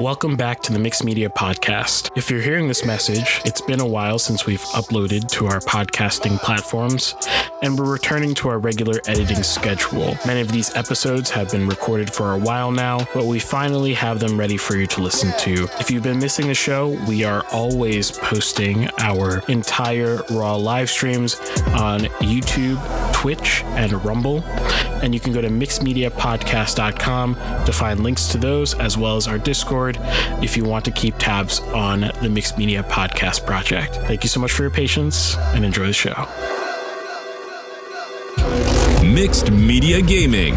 Welcome back to the Mixed Media Podcast. If you're hearing this message, it's been a while since we've uploaded to our podcasting platforms, and we're returning to our regular editing schedule. Many of these episodes have been recorded for a while now, but we finally have them ready for you to listen to. If you've been missing the show, we are always posting our entire Raw live streams on YouTube, Twitch, and Rumble. And you can go to mixedmediapodcast.com to find links to those as well as our Discord if you want to keep tabs on the Mixed Media Podcast project. Thank you so much for your patience and enjoy the show. Mixed Media Gaming.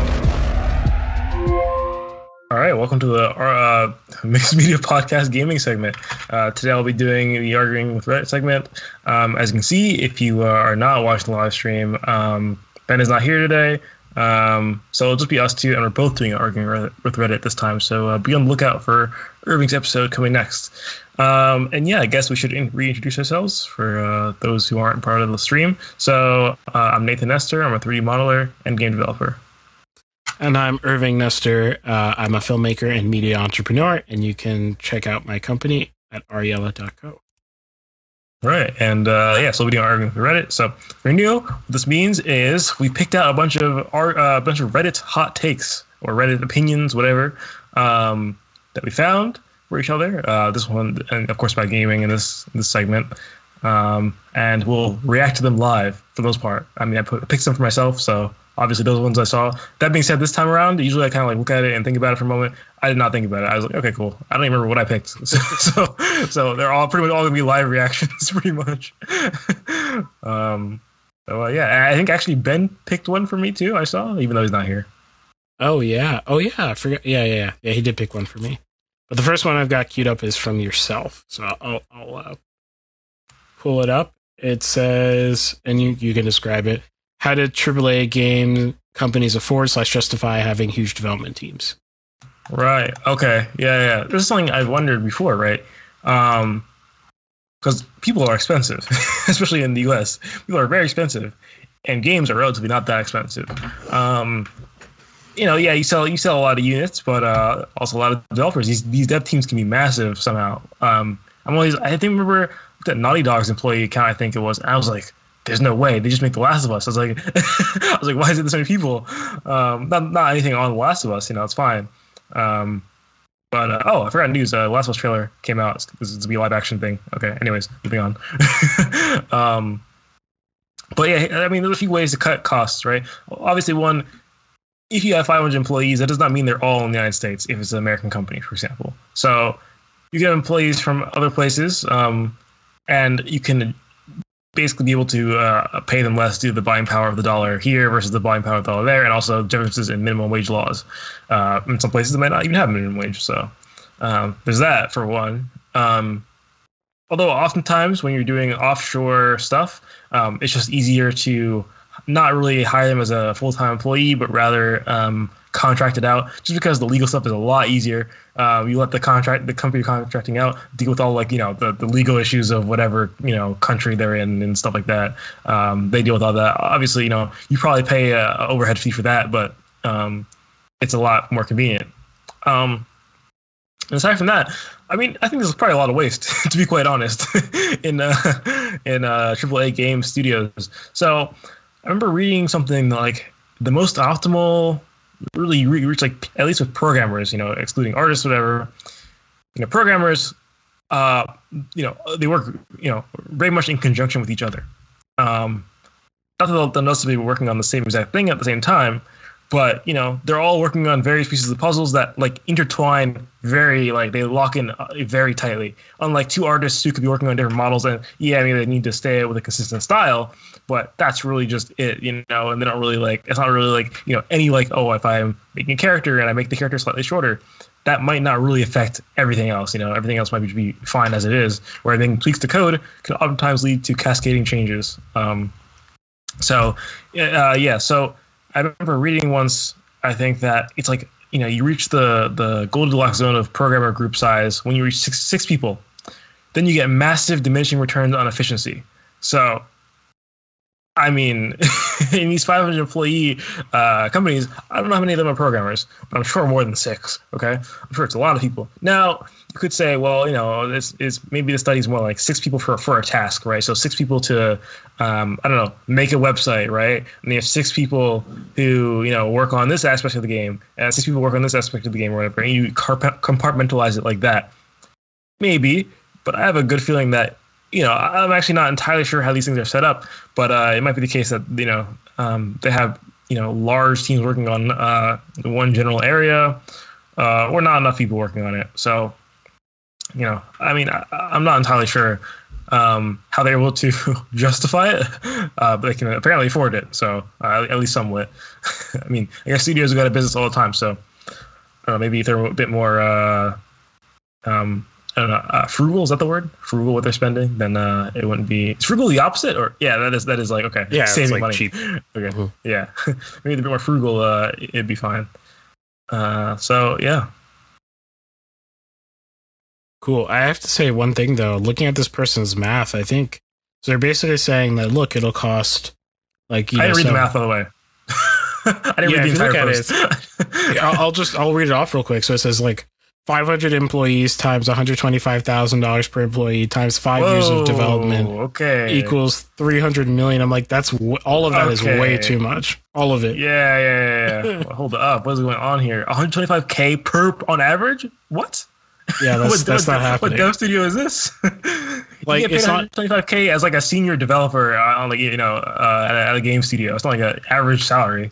All right, welcome to the uh, Mixed Media Podcast gaming segment. Uh, today I'll be doing the Arguing with Reddit segment. Um, as you can see, if you uh, are not watching the live stream, um, Ben is not here today. Um, so it'll just be us two, and we're both doing Arguing with Reddit this time. So uh, be on the lookout for Irving's episode coming next. Um, and yeah, I guess we should in- reintroduce ourselves for uh, those who aren't part of the stream. So uh, I'm Nathan Nestor. I'm a 3D modeler and game developer. And I'm Irving Nestor. Uh, I'm a filmmaker and media entrepreneur, and you can check out my company at ariella.co. Right, and uh, yeah, so we're doing arguing for Reddit. So new, what this means is we picked out a bunch of our uh, a bunch of Reddit hot takes or Reddit opinions, whatever, um, that we found for each other. Uh, this one, and of course, by gaming in this this segment, um, and we'll react to them live for the most part. I mean, I, put, I picked some for myself, so obviously those ones I saw. That being said, this time around, usually I kind of like look at it and think about it for a moment. I did not think about it. I was like, okay, cool. I don't even remember what I picked. So, so, so they're all pretty much all gonna be live reactions, pretty much. um, so uh, yeah, I think actually Ben picked one for me too. I saw, even though he's not here. Oh yeah, oh yeah, I forgot. Yeah, yeah, yeah. Yeah, he did pick one for me. But the first one I've got queued up is from yourself. So I'll, I'll uh, pull it up. It says, and you you can describe it how did AAA game companies afford slash justify having huge development teams? Right. Okay. Yeah. Yeah. This is something I've wondered before, right? Um, because people are expensive, especially in the U.S. People are very expensive, and games are relatively not that expensive. Um, you know, yeah, you sell you sell a lot of units, but uh, also a lot of developers. These these dev teams can be massive somehow. Um, I'm always I think remember that Naughty Dog's employee account. I think it was. I was like, there's no way they just make The Last of Us. I was like, I was like, why is it this many people? Um, not not anything on The Last of Us, you know, it's fine. Um, but uh, oh, I forgot news. Uh, Last of Us trailer came out. To be a live action thing. Okay. Anyways, moving on. um, but yeah, I mean, there's a few ways to cut costs, right? Obviously, one, if you have 500 employees, that does not mean they're all in the United States. If it's an American company, for example, so you get employees from other places, um, and you can basically be able to uh, pay them less due to the buying power of the dollar here versus the buying power of the dollar there, and also differences in minimum wage laws. Uh, in some places, they might not even have minimum wage. So um, there's that for one. Um, although oftentimes when you're doing offshore stuff, um, it's just easier to not really hire them as a full-time employee, but rather um, contract it out just because the legal stuff is a lot easier. Um, you let the contract, the company contracting out, deal with all like you know the, the legal issues of whatever you know country they're in and stuff like that. Um, they deal with all that. Obviously, you know you probably pay a, a overhead fee for that, but um, it's a lot more convenient. Um, aside from that, I mean, I think there's probably a lot of waste, to be quite honest, in uh, in uh, AAA game studios. So I remember reading something like the most optimal really reach like at least with programmers, you know, excluding artists, whatever. You know, programmers, uh, you know, they work, you know, very much in conjunction with each other. Um, not that they'll, they'll necessarily be working on the same exact thing at the same time, but you know, they're all working on various pieces of puzzles that like intertwine very like they lock in uh, very tightly. Unlike two artists who could be working on different models, and yeah, I mean they need to stay with a consistent style, but that's really just it, you know. And they don't really like it's not really like you know any like oh if I'm making a character and I make the character slightly shorter, that might not really affect everything else. You know, everything else might be fine as it is. Where everything tweaks to code can oftentimes lead to cascading changes. Um, so uh, yeah, so I remember reading once. I think that it's like you know you reach the the Goldilocks zone of programmer group size when you reach six six people, then you get massive diminishing returns on efficiency. So I mean, in these 500 employee uh, companies, I don't know how many of them are programmers, but I'm sure more than six. Okay, I'm sure it's a lot of people. Now, you could say, well, you know, this is maybe the study is more like six people for for a task, right? So six people to, um, I don't know, make a website, right? And you have six people who you know work on this aspect of the game, and six people work on this aspect of the game, or whatever. And you compartmentalize it like that. Maybe, but I have a good feeling that you know I'm actually not entirely sure how these things are set up, but uh, it might be the case that you know um, they have you know large teams working on uh, one general area, uh, or not enough people working on it. So you know, I mean, I, am not entirely sure um, how they're able to justify it, uh, but they can apparently afford it. So uh, at least somewhat. I mean, I guess studios have got a business all the time, so maybe if they're a bit more, uh, um, I don't know, uh, frugal is that the word? Frugal what they're spending, then uh, it wouldn't be. Is frugal the opposite, or yeah, that is that is like okay, yeah, saving like money. cheap. Okay, Mhm. yeah, maybe a bit more frugal. it'd be fine. so yeah, Cool. I have to say one thing though. Looking at this person's math, I think so. They're basically saying that look, it'll cost like you I know, didn't read the math by the way. I didn't Yeah, read the look entire at post. I'll, I'll just I'll read it off real quick. So it says like 500 employees times 125 thousand dollars per employee times five years of development Okay. equals 300 million. I'm like that's w- all of that is Okay. way too much. All of it. Yeah, yeah, yeah. yeah. Well, hold up. What is going on here? 125k per on average? What? Yeah, that's what, that's what, not happening. What dev studio is this? Like, you it's not- 125k as like a senior developer uh, on like you know uh, at, a, at a game studio. It's not like an average salary.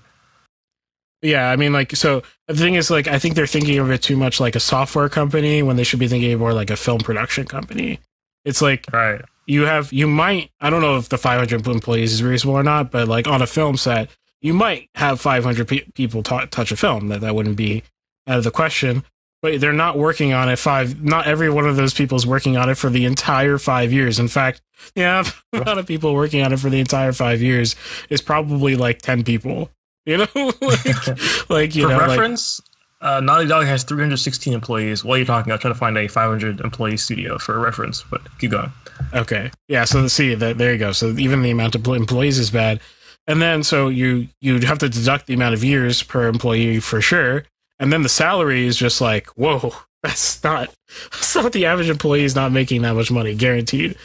Yeah, I mean, like, so the thing is, like, I think they're thinking of it too much like a software company when they should be thinking more like a film production company. It's like Right. you have, you might, I don't know if the 500 employees is reasonable or not, but like on a film set, you might have 500 pe- people t- touch a film. That that wouldn't be out of the question. But they're not working on it five. Not every one of those people is working on it for the entire five years. In fact, yeah, the amount of people working on it for the entire five years is probably like 10 people. You know, like, like you For know, like, reference, uh, Naughty Dog has 316 employees. While you're talking, I'm trying to find a 500 employee studio for a reference. But keep going. Okay. Yeah. So let's see that there you go. So even the amount of employees is bad, and then so you you'd have to deduct the amount of years per employee for sure, and then the salary is just like whoa. That's not. That's not the average employee is not making that much money, guaranteed.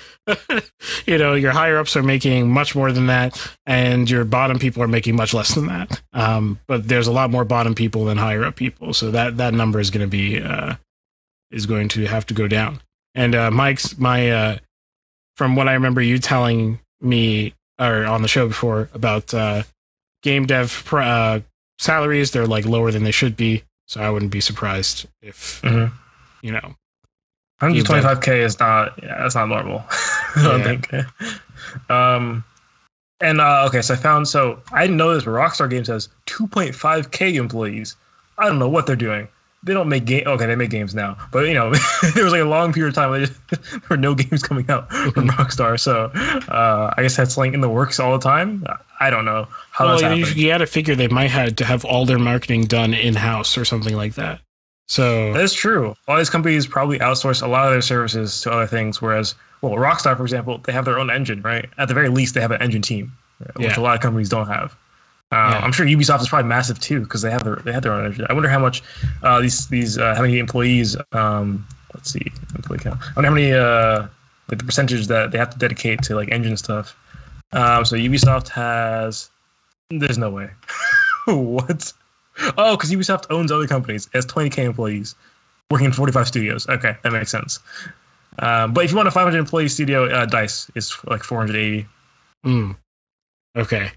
you know, your higher ups are making much more than that, and your bottom people are making much less than that. Um, but there's a lot more bottom people than higher up people, so that that number is going to be uh, is going to have to go down. And uh, Mike's my uh, from what I remember you telling me or on the show before about uh, game dev uh, salaries, they're like lower than they should be. So I wouldn't be surprised if Mhm. you know. 125k is not yeah, that's not normal. I don't Yeah. think. Um, and uh, okay, so I found so I didn't know this, but Rockstar Games has 2.5k employees. I don't know what they're doing. They don't make game. Okay, they make games now, but you know, there was like a long period of time where there were no games coming out from Rockstar. So uh, I guess that's like in the works all the time. I don't know how well, that's you, you got to figure they might have to have all their marketing done in house or something like that. So That's true. All these companies probably outsource a lot of their services to other things, whereas, well, Rockstar, for example, they have their own engine, right? At the very least, they have an engine team, which Yeah. a lot of companies don't have. Uh, Yeah. I'm sure Ubisoft is probably massive too because they have their they have their own engine. I wonder how much uh, these these uh, how many employees. Um, let's see, employee count. I wonder how many uh, like the percentage that they have to dedicate to like engine stuff. Um, so Ubisoft has. There's no way. what? Oh, because Ubisoft owns other companies. It has 20k employees working in 45 studios. Okay, that makes sense. Um, but if you want a 500 employee studio, uh, Dice is like 480. Mm. Okay.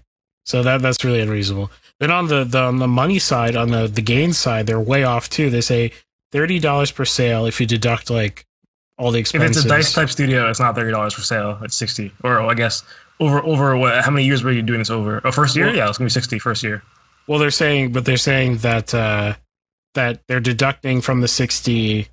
So that that's really unreasonable. Then on the, the on the money side, on the the gain side, they're way off too. They say thirty dollars per sale if you deduct like all the expenses. If it's a Dice type studio, it's not thirty dollars for sale. It's 60. Or I guess over over what? How many years were you doing this over? Oh, first year? Well- yeah, it's gonna be 60 first year. well, they're saying, but they're saying that uh, that they're deducting from the sixty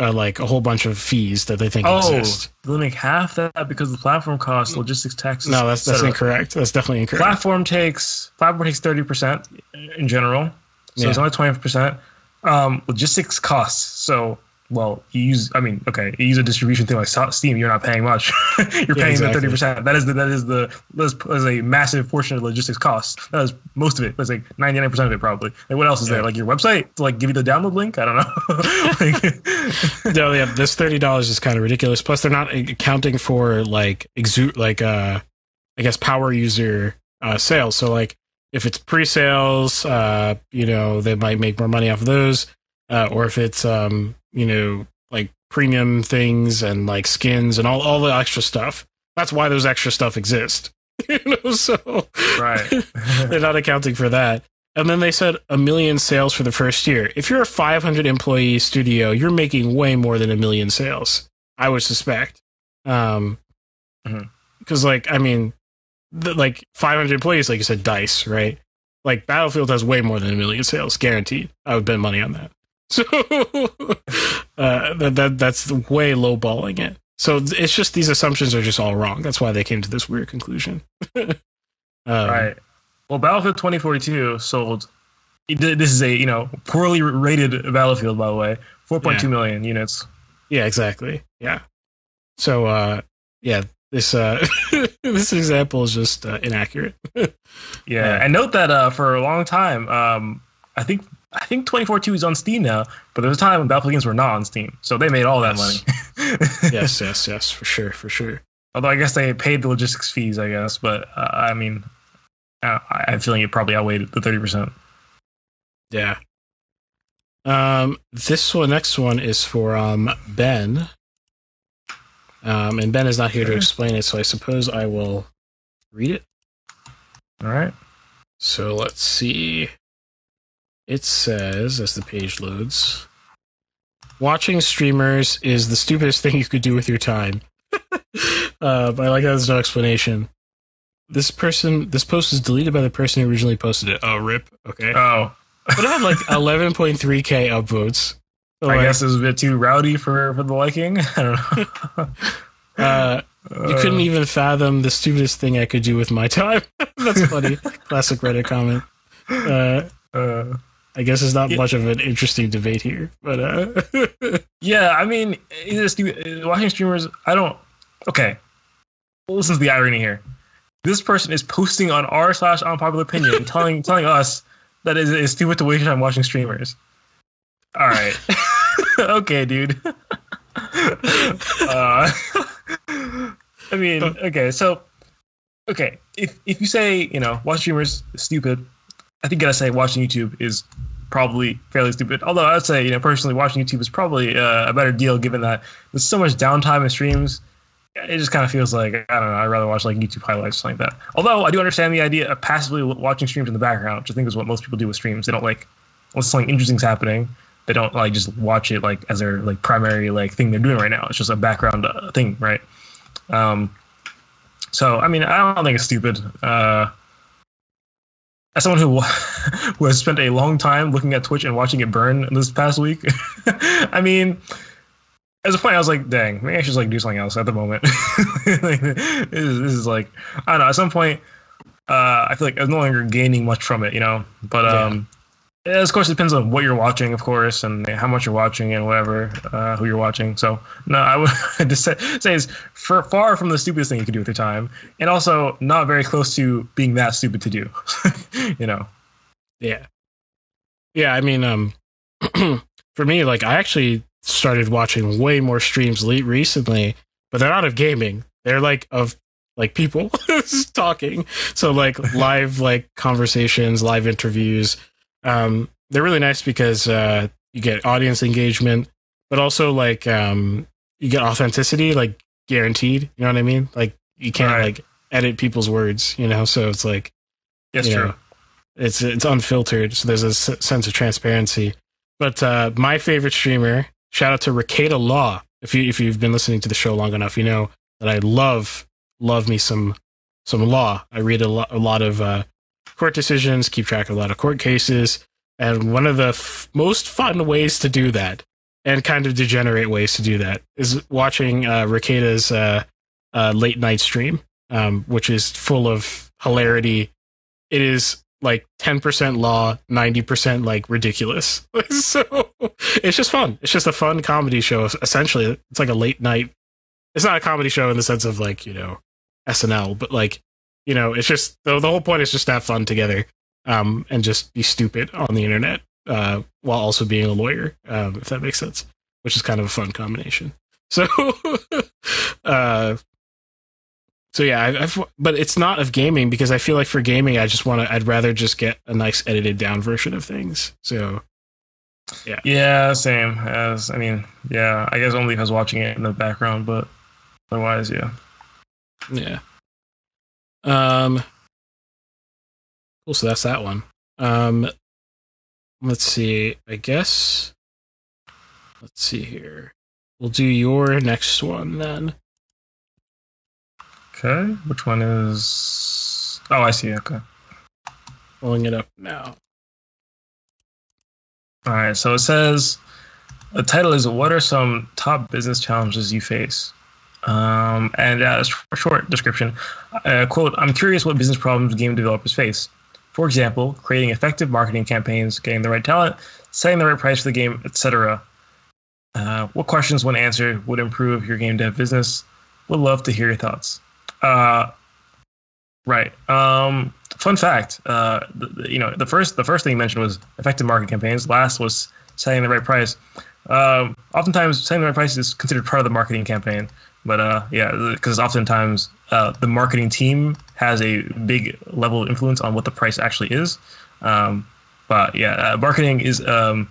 uh, like a whole bunch of fees that they think Oh, exist. do they make half that because of the platform costs, logistics, taxes? No, that's that's incorrect. That's definitely incorrect. Platform takes platform takes 30 percent in general, so it's only 20 percent. Um, logistics costs. So well, you use. I mean, okay, you use a distribution thing like Steam. You're not paying much. you're Yeah, paying the thirty percent. That is the that is the that is, that is a massive portion of logistics costs. That is most of it. That's like ninety nine percent of it probably. Like what else is Yeah. there? Like your website to like give you the download link. I don't know. like, no, yeah, this thirty dollars is kind of ridiculous. Plus, they're not accounting for like exu- like uh, I guess power user uh, sales. So like if it's pre-sales, uh, you know, they might make more money off of those. Uh, or if it's um, you know, like premium things and like skins and all all the extra stuff. That's why those extra stuff exist. you know, so right. they're not accounting for that. And then they said a million sales for the first year. If you're a 500 employee studio, you're making way more than a million sales. I would suspect. Um, because like I mean, the, like 500 employees, like you said, Dice, right? Like Battlefield has way more than a million sales, guaranteed. I would bet money on that. So uh, that, that that's way lowballing it. So it's just these assumptions are just all wrong. That's why they came to this weird conclusion. um, right. Well, Battlefield 2042 sold. This is a you know poorly rated Battlefield, by the way. Four point two million units. Yeah, exactly. Yeah. So uh yeah, this uh this example is just uh, inaccurate. Yeah, Yeah. and note that uh, for a long time, um, I think I think 2042 is on Steam now, but there was a time when Battlefield games were not on Steam, so they made all that money. yes, yes, yes, for sure, for sure. Although I guess they paid the logistics fees, I guess, but uh, I mean, I- I'm feeling it probably outweighed the 30 percent. Yeah. Um this one next one is for um Ben. Um and Ben is not here to explain it, so I suppose I will read it. All right. So let's see. It says, as the page loads, watching streamers is the stupidest thing you could do with your time. uh, but I like that there's no explanation. This person, this post was deleted by the person who originally posted it. Oh, rip. Okay. Oh, But it had like 11.3k upvotes. So, I like, guess it was a bit too rowdy for for the liking. I don't know. uh, you couldn't even fathom the stupidest thing I could do with my time. That's funny. Classic Reddit comment. Uh, Uh, I guess it's not Yeah. much of an interesting debate here, but uh, Yeah, I mean, is it stu- uh, watching streamers. I don't. Okay, well, listen to the irony here. This person is posting on r slash unpopular opinion, telling telling us that it is stupid to waste your time watching streamers. All right, okay, dude. uh, I mean, okay, so okay, if if you say you know watch streamers stupid, I think gotta say watching YouTube is probably fairly stupid. Although I'd say, you know, personally, watching YouTube is probably uh, a better deal given that there's so much downtime in streams. It just kind of feels like I don't know. I'd rather watch like YouTube highlights or something like that. Although I do understand the idea of passively watching streams in the background, which I think is what most people do with streams. They don't like when something interesting's happening. They don't like just watch it like as their like primary like thing they're doing right now. It's just a background uh, thing, right? Um, so I mean, I don't think it's stupid. Uh, as someone who who has spent a long time looking at Twitch and watching it burn this past week, I mean, as a point, I was like, dang, maybe I should just like do something else at the moment. Like, this, is, this is like, I don't know. At some point, uh, I feel like I'm no longer gaining much from it, you know. But um, yeah, of course, it depends on what you're watching, of course, and how much you're watching and whatever, uh, who you're watching. So no, I would just say, it's for, far from the stupidest thing you could do with your time, and also not very close to being that stupid to do. you know. yeah, yeah. I mean, um, for me, like I actually started watching way more streams recently, but they're not of gaming. They're like of like people talking. So like live like conversations, live interviews. Um, they're really nice because uh, you get audience engagement, but also like um, you get authenticity, like guaranteed. You know what I mean? Like you can't Right. like edit people's words. You know, so it's like Yes, true. know, it's it's unfiltered, so there's a s- sense of transparency. But uh, my favorite streamer, shout out to Rekieta Law. If you if you've been listening to the show long enough, you know that I love love me some some law. I read a, lo- a lot of uh, court decisions, keep track of a lot of court cases, and one of the f- most fun ways to do that, and kind of degenerate ways to do that, is watching uh, uh, uh, late night stream, um, which is full of hilarity it is like 10% law, 90% like ridiculous. so it's just fun. It's just a fun comedy show. Essentially, it's like a late night. It's not a comedy show in the sense of like, you know, SNL, but like, you know, it's just the, the whole point is just to have fun together um, and just be stupid on the internet uh, while also being a lawyer, um, if that makes sense, which is kind of a fun combination. So, uh, so yeah, I've, I've, but it's not of gaming because I feel like for gaming, I just want to. I'd rather just get a nice edited down version of things. So, yeah, yeah, same as I mean, yeah, I guess only if I was watching it in the background, but otherwise, yeah, yeah. Um, cool. So that's that one. Um, let's see. I guess. Let's see here. We'll do your next one then. Okay. Which one is? Oh, I see. Okay. Pulling it up now. All right. So it says the title is "What are some top business challenges you face?" Um, and uh, a short description. Uh, quote: I'm curious what business problems game developers face. For example, creating effective marketing campaigns, getting the right talent, setting the right price for the game, etc. Uh, what questions, when answered, would improve your game dev business? Would love to hear your thoughts. Uh, right. Um, fun fact. Uh, the, the, you know, the first the first thing you mentioned was effective marketing campaigns. Last was setting the right price. Um, oftentimes, setting the right price is considered part of the marketing campaign. But uh, yeah, because oftentimes uh, the marketing team has a big level of influence on what the price actually is. Um, but yeah, uh, marketing is um,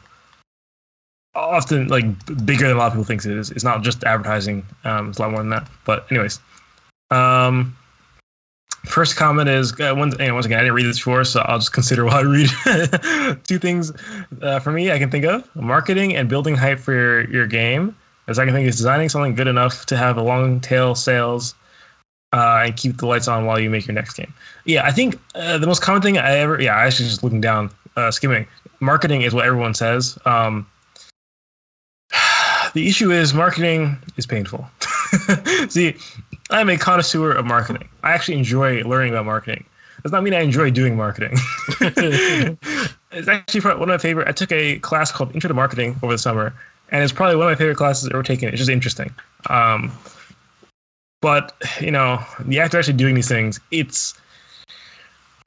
often like bigger than a lot of people think it is. It's not just advertising. Um, it's a lot more than that. But anyways, um, first comment is uh, once, once again I didn't read this before, so I'll just consider while I read. Two things uh, for me I can think of: marketing and building hype for your, your game. The second thing is designing something good enough to have a long tail sales uh, and keep the lights on while you make your next game. Yeah, I think uh, the most common thing I ever, yeah, I actually just looking down, uh, skimming. Marketing is what everyone says. Um, the issue is marketing is painful. See, I'm a connoisseur of marketing. I actually enjoy learning about marketing. Does not mean I enjoy doing marketing. it's actually one of my favorite. I took a class called Intro to Marketing over the summer, and it's probably one of my favorite classes ever taken. It's just interesting. Um, but you know, the act of actually doing these things, it's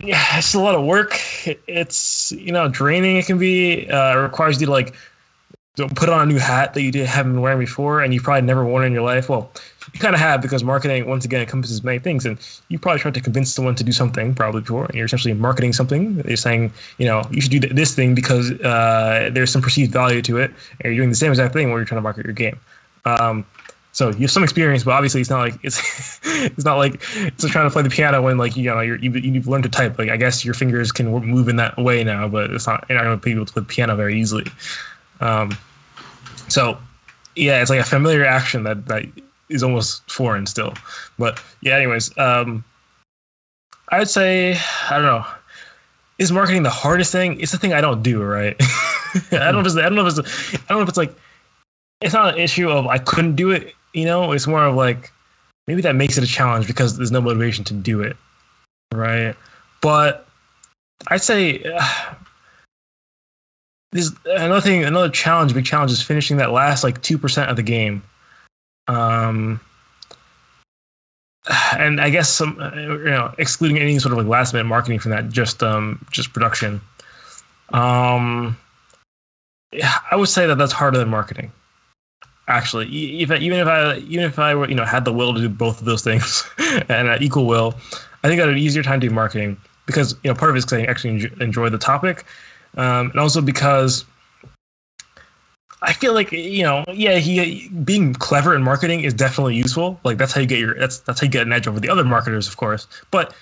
yeah, it's a lot of work. It's you know, draining. It can be. Uh, it requires you to like put on a new hat that you haven't been wearing before, and you've probably never worn in your life. Well, you kind of have because marketing, once again, encompasses many things, and you probably tried to convince someone to do something probably before, and you're essentially marketing something. You're saying, you know, you should do this thing because uh, there's some perceived value to it, and you're doing the same exact thing when you're trying to market your game. Um, so you have some experience, but obviously it's not like it's it's not like it's trying to play the piano when like you know you're, you you've learned to type. Like I guess your fingers can move in that way now, but it's not you're not going to be able to play piano very easily. Um, so yeah, it's like a familiar action that that is almost foreign still. But yeah, anyways, um, I would say I don't know. Is marketing the hardest thing? It's the thing I don't do, right? I don't just I don't know if it's I don't know if it's like it's not an issue of I couldn't do it. You know, it's more of like maybe that makes it a challenge because there's no motivation to do it, right? But I'd say. Uh, this another thing, another challenge, big challenge is finishing that last like two percent of the game. Um, and I guess some, uh, you know, excluding any sort of like last minute marketing from that, just um, just production. Um, I would say that that's harder than marketing. Actually, if even if I even if I were you know had the will to do both of those things and at equal will, I think I had an easier time doing marketing because you know part of it is because I actually enjoy the topic, um, and also because I feel like you know, yeah, he being clever in marketing is definitely useful. Like that's how you get your that's that's how you get an edge over the other marketers, of course. But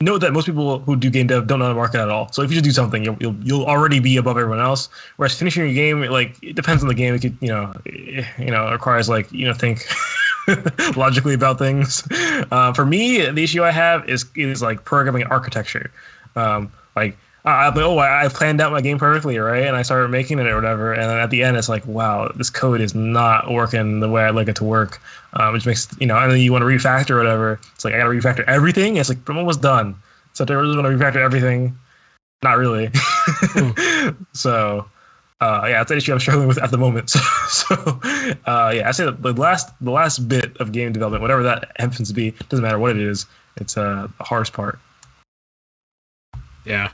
note that most people who do game dev don't know how to market at all. So if you just do something, you'll you'll, you'll already be above everyone else. Whereas finishing your game, like it depends on the game. It could you know you know requires like you know think. logically about things. Uh, for me, the issue I have is is like programming architecture. Um, like I'm like, oh, I, I planned out my game perfectly, right? And I started making it or whatever. And then at the end, it's like, wow, this code is not working the way I'd like it to work. Um, which makes, you know, and then you want to refactor or whatever. It's like, I got to refactor everything. It's like, I'm almost done. So I really want to refactor everything. not really. so uh, yeah, that's an issue I'm struggling with at the moment. So, so uh, yeah, I say the last the last bit of game development, whatever that happens to be, doesn't matter what it is. It's uh, the hardest part. Yeah.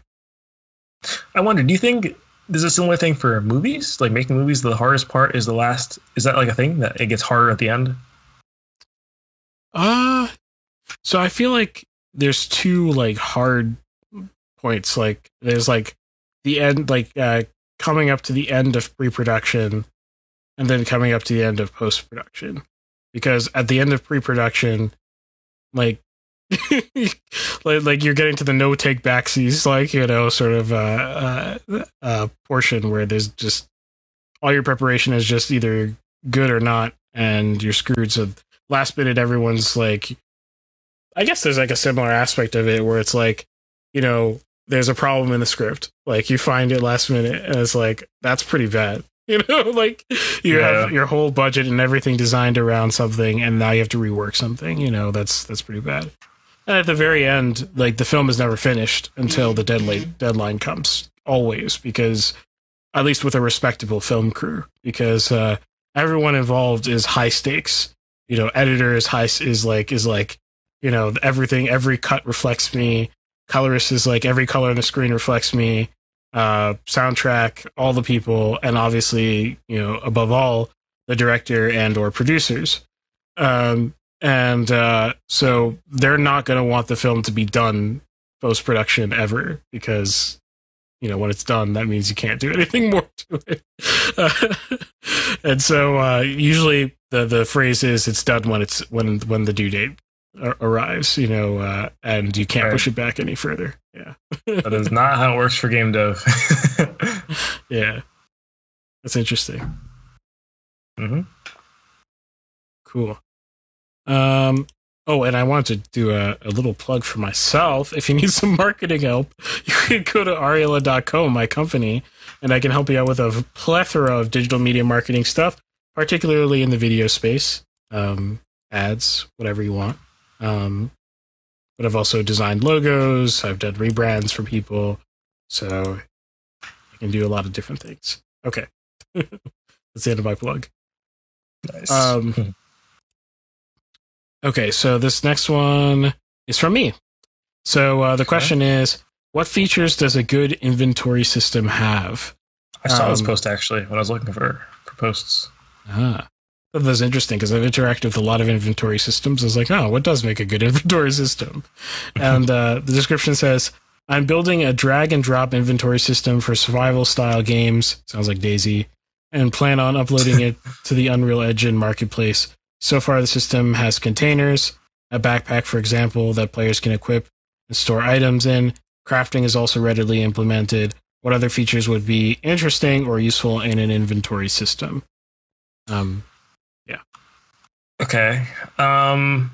I wonder, do you think there's a similar thing for movies? Like making movies, the hardest part is the last. Is that like a thing that it gets harder at the end? Uh so I feel like there's two like hard points. Like there's like the end, like uh, coming up to the end of pre-production, and then coming up to the end of post-production. Because at the end of pre-production, like like, like you're getting to the no take backsies, like you know, sort of uh, uh, uh, portion where there's just all your preparation is just either good or not, and you're screwed. So last minute, everyone's like, I guess there's like a similar aspect of it where it's like, you know, there's a problem in the script. Like you find it last minute, and it's like that's pretty bad. You know, like you Yeah. have your whole budget and everything designed around something, and now you have to rework something. You know, that's that's pretty bad. And at the very end, like the film is never finished until the deadline deadline comes. Always, because at least with a respectable film crew, because uh, everyone involved is high stakes. You know, editor is high is like is like you know everything. Every cut reflects me. Colorist is like every color on the screen reflects me. Uh, soundtrack, all the people, and obviously, you know, above all, the director and or producers. Um, and uh, so they're not going to want the film to be done post production ever because you know when it's done that means you can't do anything more to it and so uh, usually the the phrase is it's done when it's when when the due date ar- arrives you know uh, and you can't Right. push it back any further yeah That is not how it works for game dev. yeah that's interesting hmm Cool. Um. Oh, and I wanted to do a, a little plug for myself. If you need some marketing help, you can go to ariela.co, my company, and I can help you out with a plethora of digital media marketing stuff, particularly in the video space, um, ads, whatever you want. Um, but I've also designed logos. I've done rebrands for people, so I can do a lot of different things. Okay, that's the end of my plug. Nice. Um, Okay, so this next one is from me. So uh, the question is, what features does a good inventory system have? I saw this um, post actually when I was looking for for posts. Ah, thought that's interesting because I've interacted with a lot of inventory systems. I was like, oh, what does make a good inventory system? and uh, the description says, I'm building a drag and drop inventory system for survival style games. Sounds like DayZ. And plan on uploading it to the Unreal Engine marketplace. So far, the system has containers, a backpack, for example, that players can equip and store items in. Crafting is also readily implemented. What other features would be interesting or useful in an inventory system? Um, yeah. Okay. Um,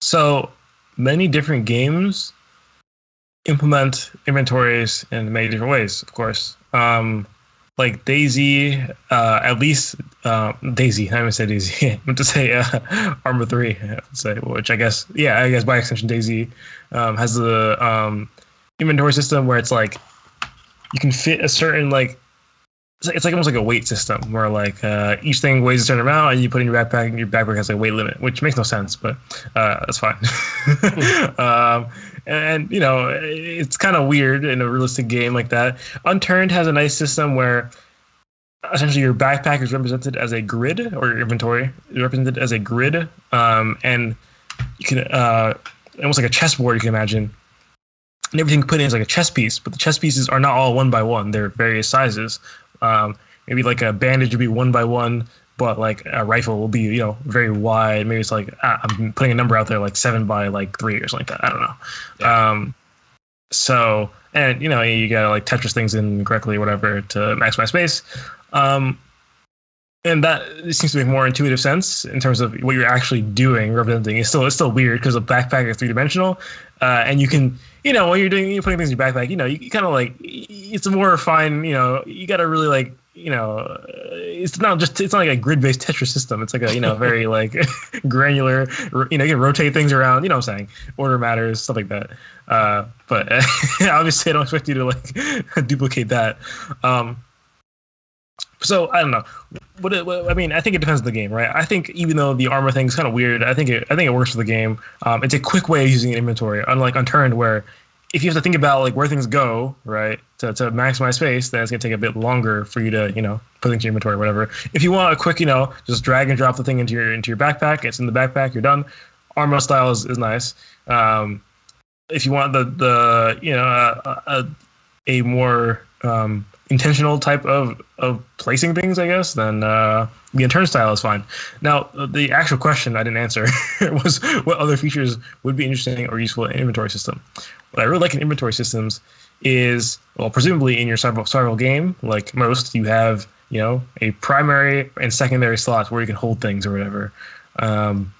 so many different games implement inventories in many different ways, of course. Um, like DayZ, uh, at least uh, DayZ. I haven't said DayZ. I meant to say uh, Arma Three. I say, which I guess, yeah, I guess by extension, DayZ um, has the um, inventory system where it's like you can fit a certain like it's like, it's like almost like a weight system where like uh, each thing weighs a certain amount and you put in your backpack and your backpack has like a weight limit, which makes no sense, but uh, that's fine. um, and you know, it's kind of weird in a realistic game like that. Unturned has a nice system where essentially your backpack is represented as a grid or your inventory is represented as a grid, um, and you can uh, almost like a chessboard you can imagine. And everything put in is like a chess piece, but the chess pieces are not all one by one. They're various sizes. Um, maybe like a bandage would be one by one, but like a rifle will be you know very wide. Maybe it's like I'm putting a number out there like seven by like three or something like that. I don't know. Um, so and you know you gotta like Tetris things in correctly or whatever to maximize space. Um, and that seems to make more intuitive sense in terms of what you're actually doing, representing. It's still it's still weird because a backpack is three dimensional, uh, and you can you know when you're doing you're putting things in your backpack, you know you, kind of like it's a more refined. You know you got to really like you know, it's not just it's not like a grid based Tetris system. It's like a you know very like granular. You know, you can rotate things around. You know, what I'm saying order matters, stuff like that. Uh, but obviously, I don't expect you to like duplicate that. Um, so I don't know. What, what, I mean, I think it depends on the game, right? I think even though the Arma thing is kind of weird, I think it I think it works for the game. Um, it's a quick way of using an inventory, unlike Unturned, where if you have to think about like where things go, right, to, to maximize space, then it's gonna take a bit longer for you to, you know, put things in your inventory or whatever. If you want a quick, you know, just drag and drop the thing into your into your backpack, it's in the backpack, you're done. Arma style is, is nice. Um, if you want the the you know a, a, a more um, intentional type of of placing things, I guess, then uh, the Unturned style is fine. Now, the actual question I didn't answer was what other features would be interesting or useful in inventory system. What I really like in inventory systems is, well, presumably in your survival game, like most, you have you know a primary and secondary slots where you can hold things or whatever. Um,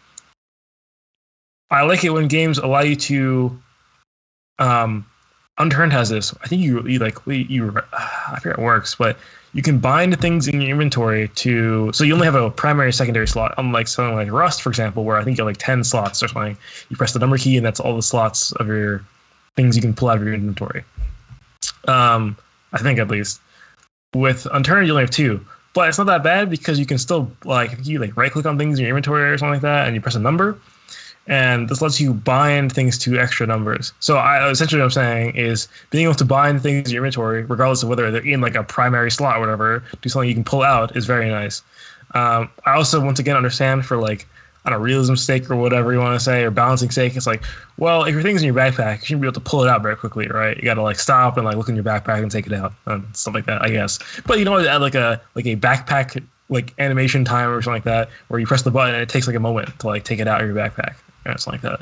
I like it when games allow you to um, Unturned has this. I think you, you like you. I forget it works, but you can bind things in your inventory to. So you only have a primary, secondary slot. Unlike something like Rust, for example, where I think you have like ten slots or something. You press the number key, and that's all the slots of your things you can pull out of your inventory. Um, I think at least. With Unturned, you only have two, but it's not that bad because you can still like you like right click on things in your inventory or something like that, and you press a number and this lets you bind things to extra numbers. So I essentially what I'm saying is being able to bind things in your inventory, regardless of whether they're in like a primary slot or whatever, do something you can pull out is very nice. Um, I also once again understand for like on a realism sake or whatever you want to say or balancing sake, it's like, well, if your thing's in your backpack, you shouldn't be able to pull it out very quickly, right? You got to like stop and like look in your backpack and take it out and stuff like that, I guess. But you know, add like a like a backpack like animation time or something like that, where you press the button and it takes like a moment to like take it out of your backpack or something like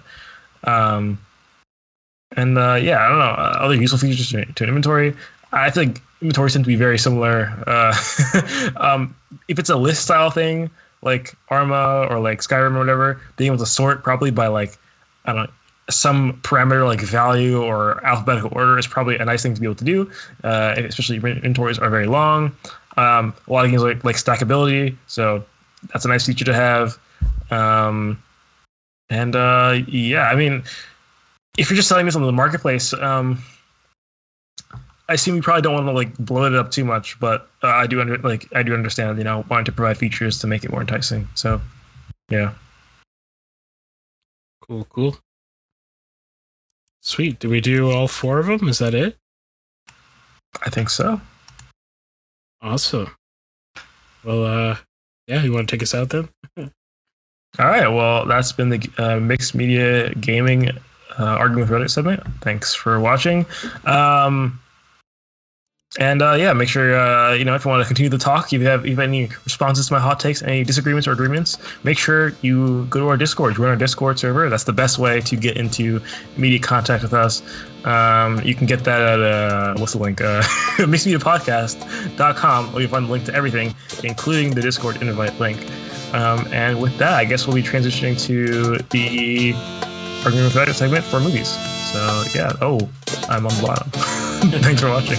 that. Um, and uh, yeah, I don't know uh, other useful features to, to inventory. I think inventories tend to be very similar. Uh, um, if it's a list style thing like Arma or like Skyrim or whatever, being able to sort probably by like I don't know some parameter like value or alphabetical order is probably a nice thing to be able to do, uh, especially if inventories are very long. Um, a lot of things like, like stackability, so that's a nice feature to have. Um, and uh, yeah, I mean, if you're just selling this on the marketplace, um, I assume you probably don't want to like blow it up too much, but uh, I do under like I do understand, you know, wanting to provide features to make it more enticing. So, yeah. Cool, cool. Sweet. Did we do all four of them? Is that it? I think so. Awesome. Well, uh, yeah, you want to take us out then? All right. Well, that's been the uh, mixed media gaming uh, argument with Reddit segment. Thanks for watching. Um, and uh, yeah, make sure uh, you know if you want to continue the talk, if you have, if any responses to my hot takes, any disagreements or agreements, make sure you go to our Discord, join our Discord server. That's the best way to get into immediate contact with us. Um, you can get that at uh, what's the link? Uh, mixedmediapodcast.com, where you find the link to everything, including the Discord invite link. Um, and with that, I guess we'll be transitioning to the argument segment for movies. So yeah, oh, I'm on the bottom. Thanks for watching.